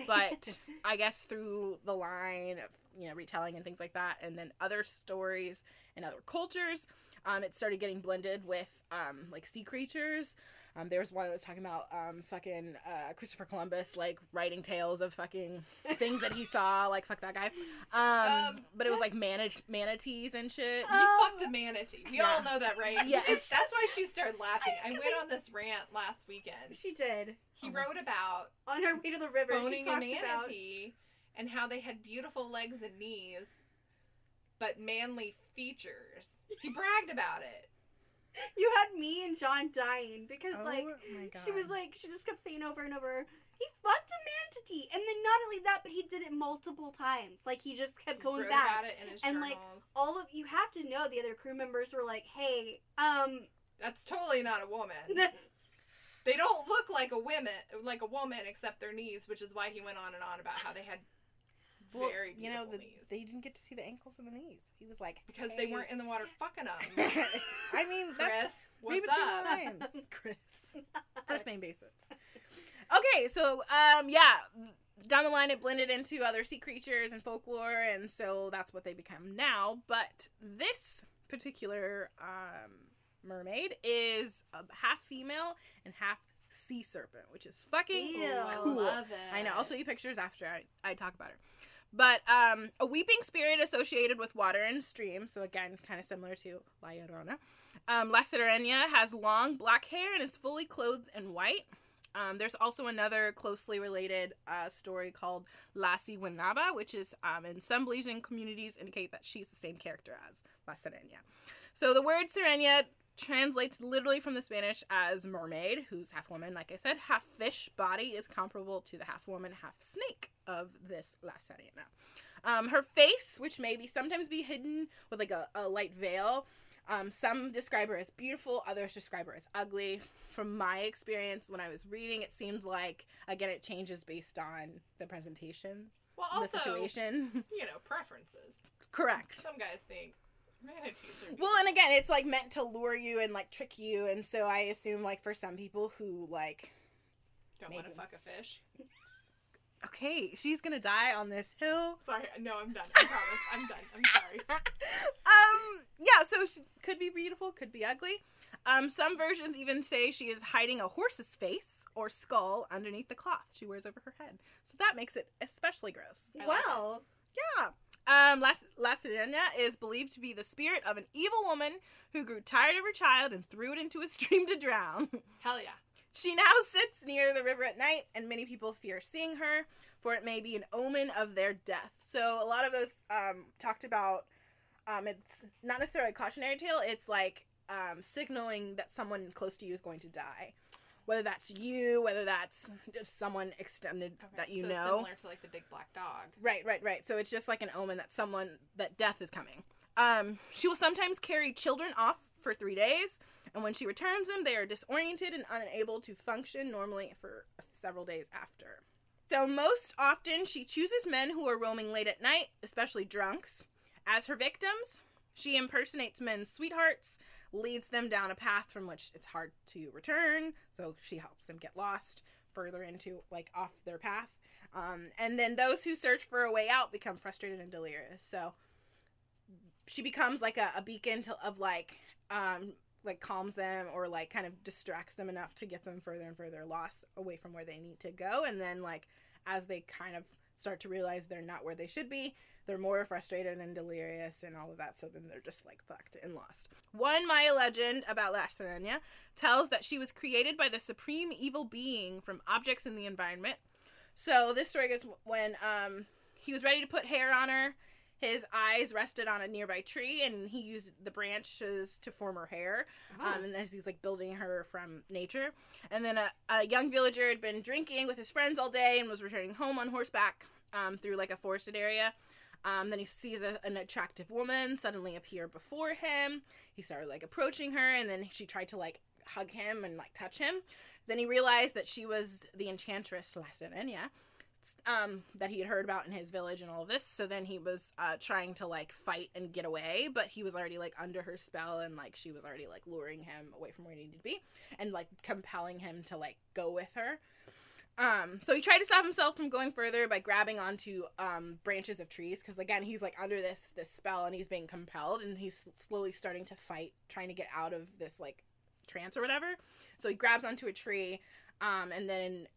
But I guess through the line of you know retelling and things like that, and then other stories and other cultures, um, it started getting blended with um, like sea creatures. Um, there was one that was talking about um, fucking uh, Christopher Columbus like writing tales of fucking things that he saw, like fuck that guy. Um, Um, but it was like manatees and shit. You fucked a manatee. We all know that, right? Yeah. That's why she started laughing. I went on this rant last weekend. She did. He wrote about On her way to the river, she owning a talked about manatee and how they had beautiful legs and knees, but manly features. He bragged about it. you had me and John dying because Oh like she was like she just kept saying over and over he fucked a manatee and then not only that but he did it multiple times like he just kept going wrote back about it in his and, like, all of you have to know the other crew members were like hey um That's totally not a woman. They don't look like a woman, like a woman, except their knees, which is why he went on and on about how they had Well, very you know, the, knees they didn't get to see the ankles and the knees. He was like, because they weren't in the water fucking them. I mean, Chris, that's what's between up? the lines, Chris. First name basis. Okay, so um, yeah, down the line it blended into other sea creatures and folklore, and so that's what they become now. But this particular um, mermaid is a half female and half sea serpent, which is fucking Ew. I cool. love it. I know. I'll show you pictures after I, I talk about her. But um, a weeping spirit associated with water and streams, so again, kind of similar to La Llorona. Um, La has long black hair and is fully clothed in white. Um, there's also another closely related uh, story called La Siwenaba, which is um, in some Belizean communities indicate that she's the same character as La. So the word Sirena translates literally from the Spanish as mermaid, who's half woman, like I said. Half fish body is comparable to the half woman, half snake of this La Sirena. Um, her face, which may be sometimes be hidden with like a, a light veil, um, some describe her as beautiful, others describe her as ugly. From my experience, when I was reading, it seemed like, again, it changes based on the presentation, Well, the situation. you know, preferences. Correct. Some guys think Well, and again, it's like meant to lure you and like trick you, and so I assume like for some people who like, don't want to fuck a fish. okay, she's gonna die on this hill. Sorry, no, I'm done. I promise, I'm done. I'm sorry. um, yeah, so she could be beautiful, could be ugly. Um, some versions even say she is hiding a horse's face or skull underneath the cloth she wears over her head. So that makes it especially gross. I like Yeah. Um, is believed to be the spirit of an evil woman who grew tired of her child and threw it into a stream to drown. Hell yeah. She now sits near the river at night, and many people fear seeing her, for it may be an omen of their death. So a lot of those um, talked about. Um, it's not necessarily a cautionary tale. It's like um, signaling that someone close to you is going to die, whether that's you, whether that's someone extended Okay, that you so know. Similar to like the big black dog. Right, right, right. So it's just like an omen that someone that death is coming. Um, she will sometimes carry children off for three days, and when she returns them, they are disoriented and unable to function normally for several days after. So most often, she chooses men who are roaming late at night, especially drunks, as her victims. She impersonates men's sweethearts, leads them down a path from which it's hard to return, so she helps them get lost further into like off their path. Um, and then those who search for a way out become frustrated and delirious. So she becomes like a, a beacon to, of like um like calms them or like kind of distracts them enough to get them further and further lost away from where they need to go and then like as they kind of start to realize they're not where they should be. They're more frustrated and delirious and all of that, so then they're just like fucked and lost. One Maya legend about La Sirena tells that she was created by the supreme evil being from objects in the environment. So this story goes when um, he was ready to put hair on her. His eyes rested on a nearby tree, and he used the branches to form her hair. Um, and as he's like building her from nature, and then a, a young villager had been drinking with his friends all day and was returning home on horseback um, through like a forested area. Um, then he sees a, an attractive woman suddenly appear before him. He started like approaching her, and then she tried to like hug him and like touch him. Then he realized that she was the enchantress La Sirena, um, that he had heard about in his village and all of this. So then he was uh, trying to like fight and get away, but he was already like under her spell, and like she was already like luring him away from where he needed to be, and like compelling him to like go with her. Um, so he tried to stop himself from going further by grabbing onto um, branches of trees because again he's like under this this spell and he's being compelled and he's slowly starting to fight, trying to get out of this like trance or whatever. So he grabs onto a tree, um, and then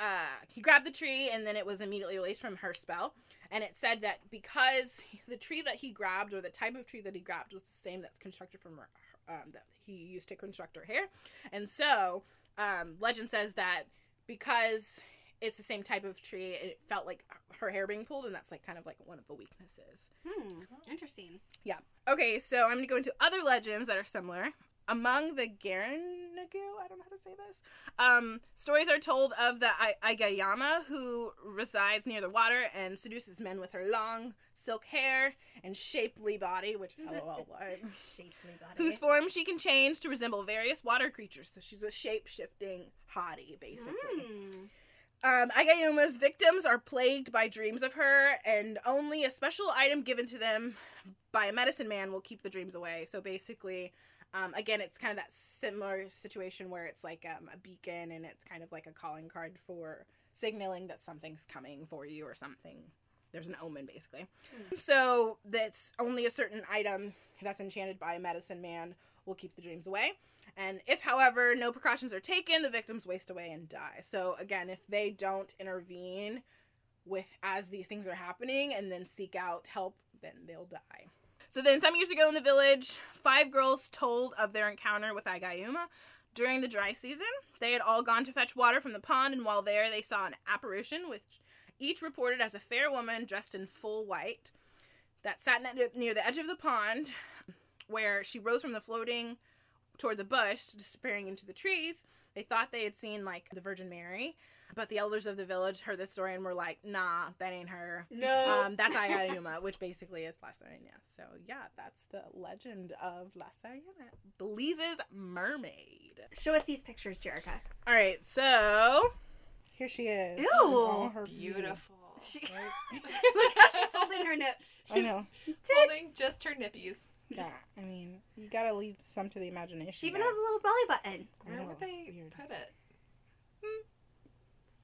uh, he grabbed the tree and then it was immediately released from her spell. And it said that because the tree that he grabbed or the type of tree that he grabbed was the same that's constructed from her, um, that he used to construct her hair. And so um, legend says that because it's the same type of tree, it felt like her hair being pulled, and that's like kind of like one of the weaknesses. Hmm. Interesting. Yeah. Okay, so I'm going to go into other legends that are similar. Among the Garinagu, I don't know how to say this, um, stories are told of the I- Agayuma who resides near the water and seduces men with her long silk hair and shapely body, which lol, what? Shapely body. whose form she can change to resemble various water creatures. So she's a shape shifting hottie, basically. Hmm. Um, Agayuma's victims are plagued by dreams of her, and only a special item given to them by a medicine man will keep the dreams away. So basically, um, again, it's kind of that similar situation where it's like um, a beacon and it's kind of like a calling card for signaling that something's coming for you or something. There's an omen, basically. So that's only a certain item that's enchanted by a medicine man will keep the dreams away. And if, however, no precautions are taken, the victims waste away and die. So again, if they don't intervene with as these things are happening and then seek out help, then they'll die. So then, some years ago in the village, five girls told of their encounter with Agayuma during the dry season. They had all gone to fetch water from the pond, and while there, they saw an apparition, which each reported as a fair woman dressed in full white that sat near the edge of the pond, where she rose from the floating toward the bush, disappearing into the trees. They thought they had seen like the Virgin Mary, but the elders of the village heard this story and were like, "Nah, that ain't her. No. Um, that's Ayayuma, which basically is La Sirena. So yeah, that's the legend of La Sirena, Belize's mermaid. Show us these pictures, Jerica. All right, so here she is. Ew. Oh, her. Beautiful. She, look how she's holding her nips. I know. Holding just her nippies. Yeah, I mean, you gotta leave some to the imagination. She even guys. has a little belly button. Where know, would they weird. put it?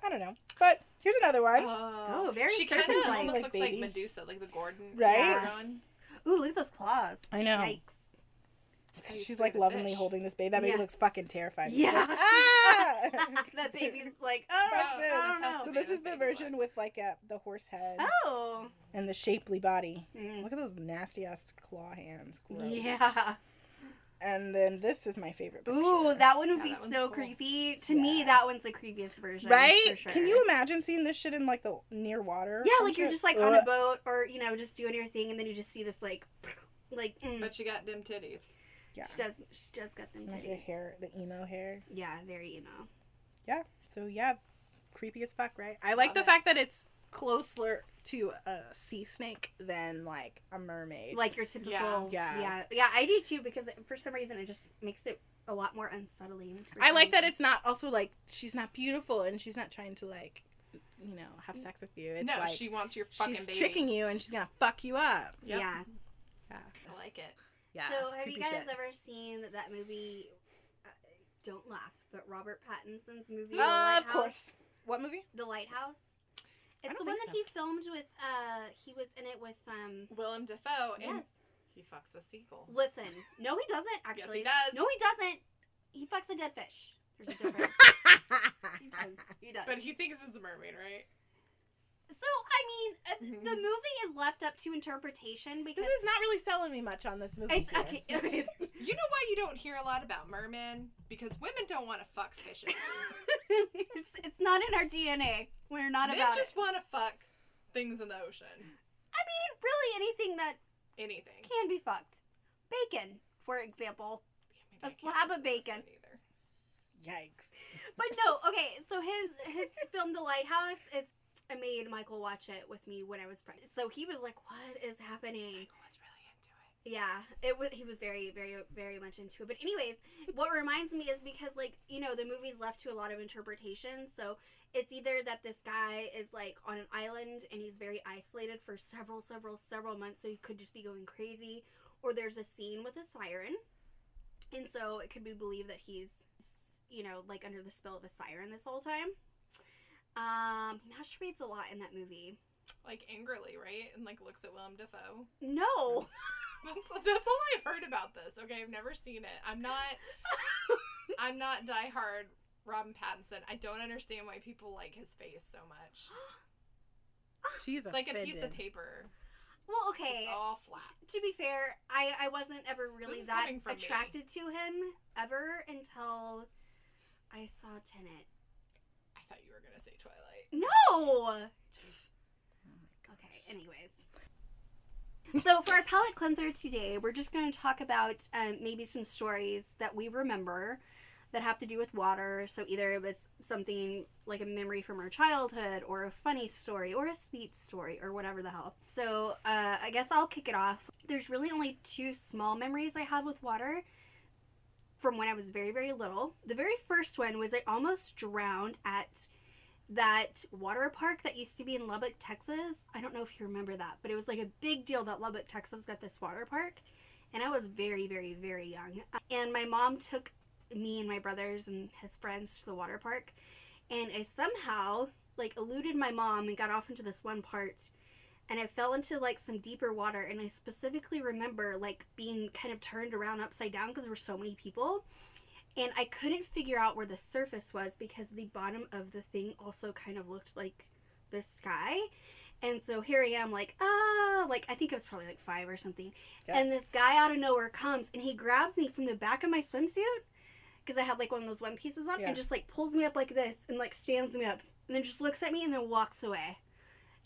I don't know, but here's another one. Oh, very She kind of serpent-like. almost Like looks baby. like Medusa, like the Gorgon. Right? Yeah. Gorgon. Ooh, look at those claws. I know. Yikes. She's like lovingly fish. holding this baby. That baby Yeah. looks fucking terrified. Yeah. Like, ah! that baby's like, oh, Fuck I this. don't know. So this is the version look. with like a, the horse head Oh. and the shapely body. Mm. Look at those nasty ass claw hands. Gross. Yeah. And then this is my favorite. Picture. Ooh, that one would Yeah, be so cool. creepy. To me, that one's the creepiest version. right? For sure. Can you imagine seeing this shit in like the near water? Yeah, some like you're just like on a boat or, you know, just doing your thing and then you just see this like, like, mm. But she got dim titties. Yeah. she does, she does got them Like the titties. hair, the emo hair. Yeah, very emo. Yeah. So yeah, creepy as fuck, right? I like Love the it. fact that it's closer to a sea snake than like a mermaid. Like your typical. Yeah. Yeah. Yeah. Yeah, I do too because for some reason it just makes it a lot more unsettling. I like that it's not also like she's not beautiful and she's not trying to like you know have sex with you. It's no, like she wants your fucking she's baby. tricking you and she's gonna fuck you up. Yep. Yeah. Yeah. I like it. Yeah. So have you guys shit. ever seen that movie? Uh, don't laugh, but Robert Pattinson's movie. The Uh, Lighthouse? of course. What movie? The Lighthouse. It's the one think that he filmed with. Uh, he was in it with. Um, Willem Dafoe and yes. he fucks a seagull. Listen, no, he doesn't actually. yes, he does. No, he doesn't. He fucks a dead fish. There's a difference. he does. He does. But he thinks it's a mermaid, right? So I mean, uh, Mm-hmm. the movie is left up to interpretation because This is not really selling me much on this movie. it's dear. okay. okay. You know why you don't hear a lot about mermen? Because women don't want to fuck fishes. it's it's not in our DNA. We're not Men about just want to fuck things in the ocean. I mean, really, anything that Anything. can be fucked. Bacon, for example. I A mean, I slab of listen to this bacon. one Either. Yikes. But no, okay. So his his film, The Lighthouse. It's I made Michael watch it with me when I was pregnant. So he was like, "What is happening?" Michael was really into it. Yeah, it was. He was very, very, very much into it. But anyways, what reminds me is because like you know the movie's left to a lot of interpretation. So it's either that this guy is like on an island and he's very isolated for several, several, several months, so he could just be going crazy, or there's a scene with a siren, and so it could be believed that he's you know like under the spell of a siren this whole time. Um, he masturbates a lot in that movie. Like angrily, right? And like looks at Willem Dafoe. No. That's, that's all I've heard about this. Okay, I've never seen it. I'm not. I'm not diehard Robin Pattinson. I don't understand why people like his face so much. She's It's like a piece of paper. Well, okay. just all flat. to be fair, I, I wasn't ever really that coming from me. attracted to him ever until I saw Tenet. I thought you were gonna say Twilight. No. Okay. Anyways. So for our palate cleanser today, we're just going to talk about um, maybe some stories that we remember that have to do with water. So either it was something like a memory from our childhood, or a funny story, or a sweet story, or whatever the hell. So uh, I guess I'll kick it off. There's really only two small memories I have with water from when I was very very little. The very first one was I almost drowned at that water park that used to be in Lubbock, Texas. I don't know if you remember that, but it was like a big deal that Lubbock, Texas got this water park. And I was very, very, very young. And my mom took me and my brothers and his friends to the water park. And I somehow like eluded my mom and got off into this one part. And I fell into like some deeper water. And I specifically remember like being kind of turned around upside down because there were so many people and I couldn't figure out where the surface was because the bottom of the thing also kind of looked like the sky. And so here I am, like, ah, like I think I was probably like five or something. Yeah. And this guy out of nowhere comes and he grabs me from the back of my swimsuit because I had like one of those one pieces on Yeah. and just like pulls me up like this and like stands me up and then just looks at me and then walks away.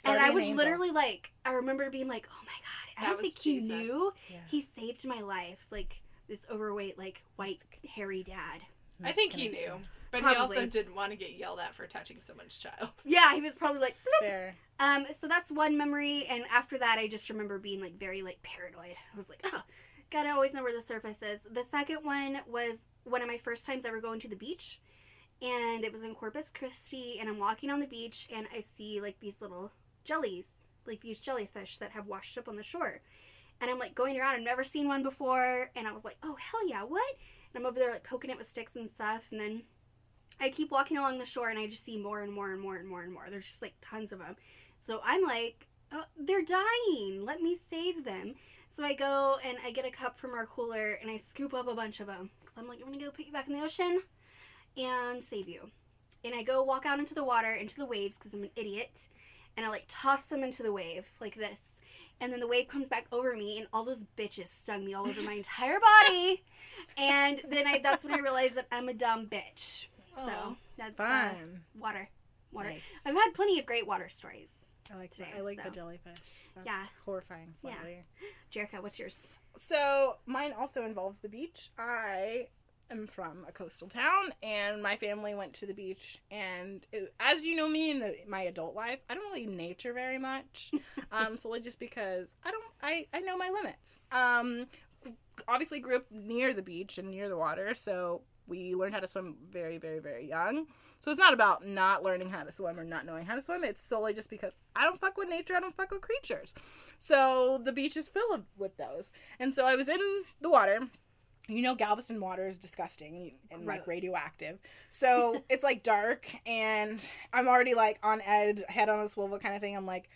And I was literally like, I remember being like, oh my god, I That don't think he knew. Yeah. He saved my life. Like this overweight, like white, hairy dad. I think he knew, Misconnection. but he also didn't want to get yelled at for touching someone's child. Yeah, he was probably like, bloop. Fair. Um, so that's one memory, and after that, I just remember being like very like paranoid. I was like, oh, gotta always know where the surface is. The second one was one of my first times ever going to the beach, and it was in Corpus Christi, and I'm walking on the beach, and I see like these little jellies, like these jellyfish that have washed up on the shore, and I'm like going around. I've never seen one before, and I was like, oh hell yeah, what? And I'm over there like poking it with sticks and stuff, and then I keep walking along the shore and I just see more and more and more and more and more. There's just like tons of them. So I'm like, oh, they're dying. Let me save them. So I go and I get a cup from our cooler and I scoop up a bunch of them. Because I'm like, I'm going to go put you back in the ocean and save you. And I go walk out into the water, into the waves, because I'm an idiot. And I like toss them into the wave like this. And then the wave comes back over me, and all those bitches stung me all over my entire body. And then I that's when I realized that I'm a dumb bitch. So Aw. that's uh, Fun. water. Water. Nice. I've had plenty of great water stories. I like today, I like so. the jellyfish. That's Yeah. horrifying slightly. Jerica, what's yours? So mine also involves the beach. I am from a coastal town, and my family went to the beach. And it, as you know me in the, my adult life, I don't really nature very much. um, solely just because I don't. I I know my limits. Um, obviously grew up near the beach and near the water, so we learned how to swim very, very, very young. So it's not about not learning how to swim or not knowing how to swim. It's solely just because I don't fuck with nature. I don't fuck with creatures. So the beach is filled with those. And so I was in the water. You know, Galveston water is disgusting and like radioactive. So it's like dark, and I'm already like on edge, head on a swivel kind of thing. I'm like,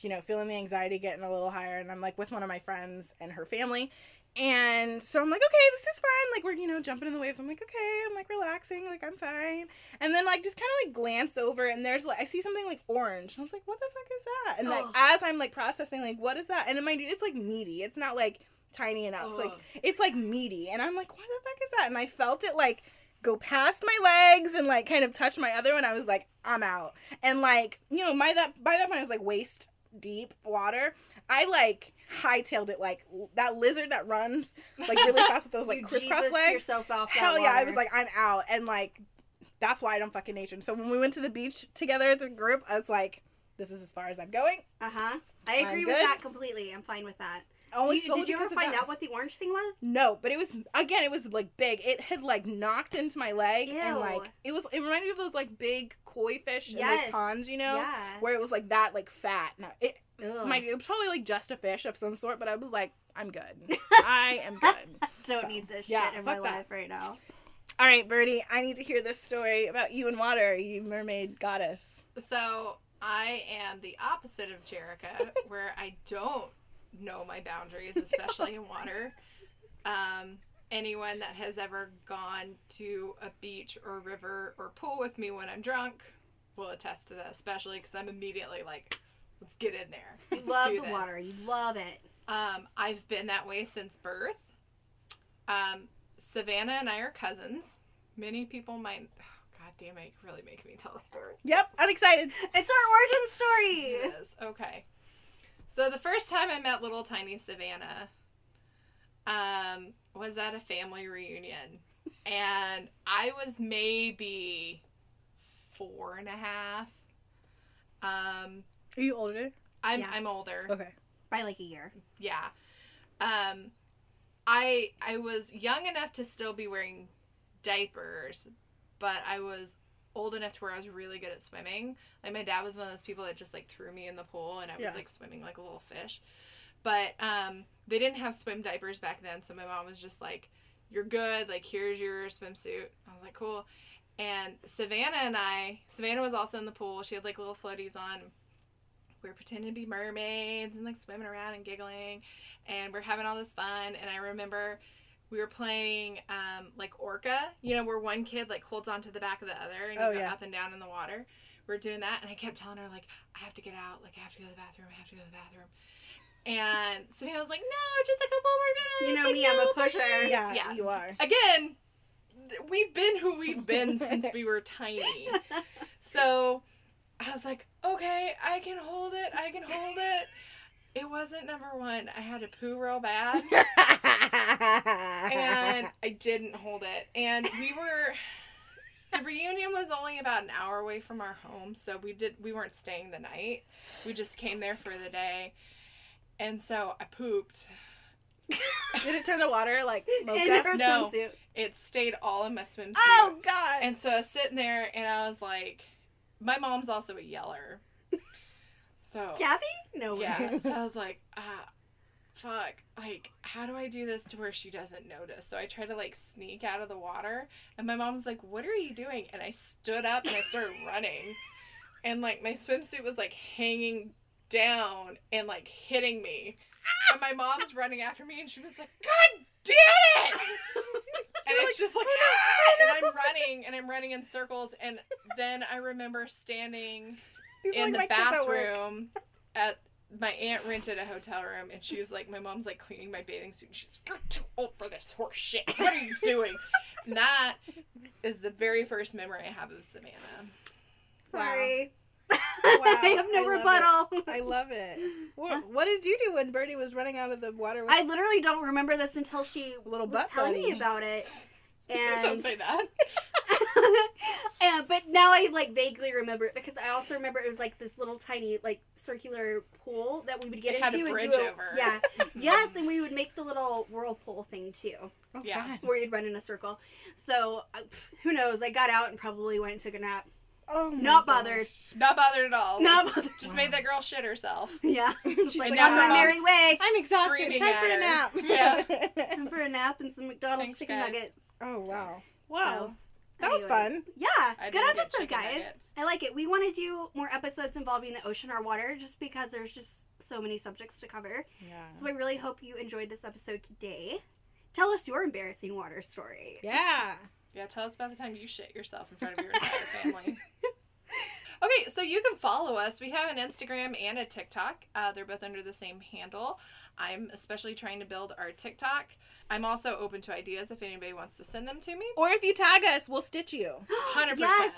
you know, feeling the anxiety getting a little higher, and I'm like with one of my friends and her family, And so I'm like, okay, this is fine. Like we're, you know, jumping in the waves. I'm like, okay, I'm like relaxing, like I'm fine. And then like just kind of like glance over and there's like I see something like orange. And I was like, what the fuck is that? And like as I'm like processing, like, what is that? And mind you, it's like meaty. It's not like tiny enough. Like it's like meaty. And I'm like, what the fuck is that? And I felt it like go past my legs and like kind of touch my other one. I was like, I'm out. And like, you know, my that by that point I was like waist deep water. I like hightailed it like that lizard that runs like really fast with those like crisscross Jesus legs. yourself off Hell yeah, I was like, I'm out. And like that's why I don't fucking nature. So when we went to the beach together as a group, I was like, this is as far as I'm going. uh huh. I agree with that completely. I'm fine with that. Only you- solely did you ever find out what the orange thing was? No, but it was again. It was like big. It had like knocked into my leg, and like it was. It reminded me of those like big koi fish in those ponds, you know, Yeah. where it was like that, like fat. No, it, Ugh. my, it was probably like just a fish of some sort, but I was like, I'm good. I am good. Don't So, need this yeah, shit in my that. life right now. All right, Birdie, I need to hear this story about you and water, you mermaid goddess. So I am the opposite of Jerica, where I don't know my boundaries, especially in water. Um, anyone that has ever gone to a beach or river or pool with me when I'm drunk will attest to that, especially because I'm immediately like, let's get in there. You Let's love the this." water. You love it. Um, I've been that way since birth. Um, Savannah and I are cousins. Many people might. Oh, God damn it! You're really making me tell a story. Yep, I'm excited. It's our origin story. It is. Okay. So the first time I met little tiny Savannah um, was at a family reunion. And I was maybe four and a half. Um, Are you older? I'm, Yeah. I'm older. Okay. By like a year. Yeah. Um, I I was young enough to still be wearing diapers, but I was old enough to where I was really good at swimming. Like my dad was one of those people that just like threw me in the pool and I was Yeah. like swimming like a little fish. But um, they didn't have swim diapers back then, so my mom was just like, "You're good. Like here's your swimsuit." I was like, "Cool." And Savannah and I, Savannah was also in the pool. She had like little floaties on. We were pretending to be mermaids and like swimming around and giggling, and we're having all this fun. And I remember we were playing um, like Orca, you know, where one kid like holds onto the back of the other and you Oh, go yeah. up and down in the water. We are doing that, and I kept telling her like, "I have to get out. Like I have to go to the bathroom. I have to go to the bathroom." And Savannah was like, "No, just a couple more minutes." You know Like, me, I'm a pusher." it." Yeah, yeah. you are. Again, we've been who we've been since we were tiny. So I was like, okay, I can hold it. I can hold it. It wasn't number one. I had to poo real bad, and I didn't hold it. And we were. The reunion was only about an hour away from our home, so we did we weren't staying the night. We just came there for the oh, day. And so I pooped. Did it turn the water like In her No. swimsuit. It stayed all in my swimsuit. Oh god. And so I was sitting there and I was like, my mom's also a yeller. So Kathy? No way. yeah, so I was like, ah, fuck. Like, how do I do this to where she doesn't notice? So I try to like sneak out of the water, and my mom's like, "What are you doing?" And I stood up and I started running, and like my swimsuit was like hanging down and like hitting me, and my mom's running after me, and she was like, "God damn it!" And it's just like, "Ah!" and I'm running and I'm running in circles, and then I remember standing These in like the my at bathroom at my aunt rented a hotel room and she was like my mom's like cleaning my bathing suit and she's like, you're too old for this horse shit what are you doing and that is the very first memory i have of savannah Sorry. Wow, I have no I love rebuttal. I love it. What, what did you do when Birdie was running out of the water with I literally don't remember this until she little was butt telling buddy? me about it. don't say that and but now I like vaguely remember it because I also remember it was like this little tiny like circular pool that we would get It had a into and bridge do a, over. yeah yes and we would make the little whirlpool thing too Oh, Yeah. fun. where you'd run in a circle. So uh, pff, who knows? I got out and probably went and took a nap. Oh, my Not gosh. bothered. not bothered at all Not Like, bothered. just made that girl shit herself Yeah, She's like like, on my "Nah, merry way. I'm exhausted. Screaming Time for a nap. her. Yeah. Time for a nap and some McDonald's Thanks, chicken guys. nuggets. oh wow. Wow. So, that was anyway. fun. Yeah, I good episode, guys. nuggets. I like it. We want to do more episodes involving the ocean or water, just because there's just so many subjects to cover. Yeah. So I really hope you enjoyed this episode today. Tell us your embarrassing water story. Yeah. Yeah, tell us about the time you shit yourself in front of your entire family. Okay, so you can follow us. We have an Instagram and a TikTok. Uh, they're both under the same handle. I'm especially trying to build our TikTok. I'm also open to ideas if anybody wants to send them to me. Or if you tag us, we'll stitch you. Hundred Yes. percent.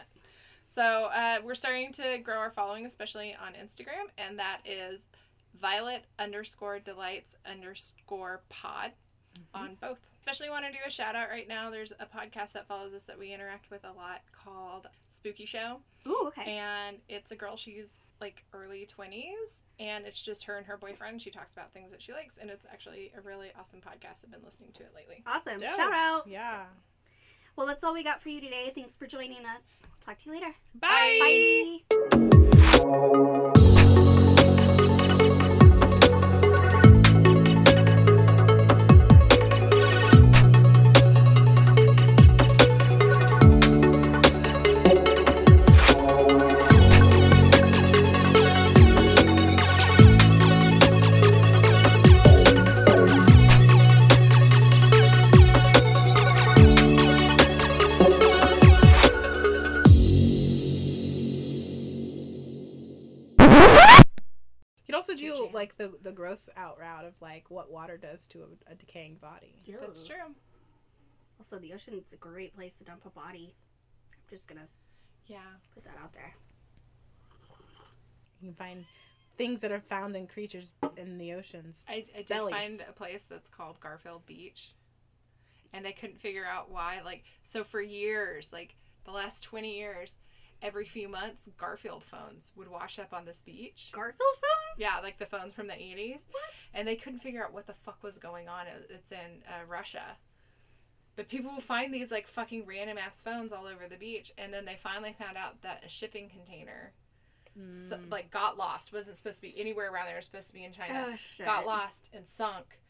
So uh, we're starting to grow our following, especially on Instagram, and that is Violet underscore delights underscore pod on both. Especially want to do a shout out right now. There's a podcast that follows us that we interact with a lot called Spooky Show, Ooh, okay. and it's a girl. She's like early 20s and it's just her and her boyfriend she talks about things that she likes and it's actually a really awesome podcast i've been listening to it lately Awesome. Dope. Shout out. Yeah. Well, that's all we got for you today. Thanks for joining us. Talk to you later. Bye. Bye. You the the gross out route of like what water does to a, a decaying body. that's true Also, the ocean's a great place to dump a body. I'm just gonna yeah put that out there. You can find things that are found in creatures in the oceans. I, I did Bellies. find a place that's called Garfield Beach, and I couldn't figure out why. Like, so for years, like the last twenty years, every few months, Garfield phones would wash up on this beach. Garfield phones? Yeah, like the phones from the eighties, What? and they couldn't figure out what the fuck was going on. It- It's in uh, Russia. But people will find these like fucking random ass phones all over the beach, and then they finally found out that a shipping container, so, Mm. like, got lost. wasn't supposed to be anywhere around there. It was supposed to be in China Oh shit. got lost and sunk,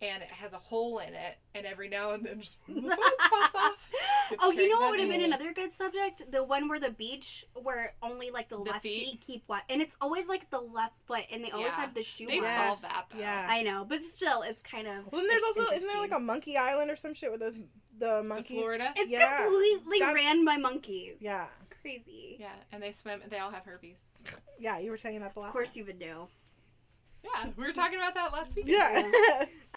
and it has a hole in it, and every now and then just the pops off. It's Oh, you know what would have been another good subject? The one where the beach, where only like the, The left feet? feet. keep wet, and it's always like the left foot, and they always Yeah. have the shoe. They've. Yeah. solved that though. Yeah. I know, but still, it's kind of. Well, then there's also isn't there like a monkey island or some shit with those the monkeys? Florida? It's yeah. completely That- ran by monkeys. Yeah, Crazy. Yeah, and they swim. They all have herpes. yeah. You were saying that the last. Of course, time. you would know. Yeah, we were talking about that last week. Yeah.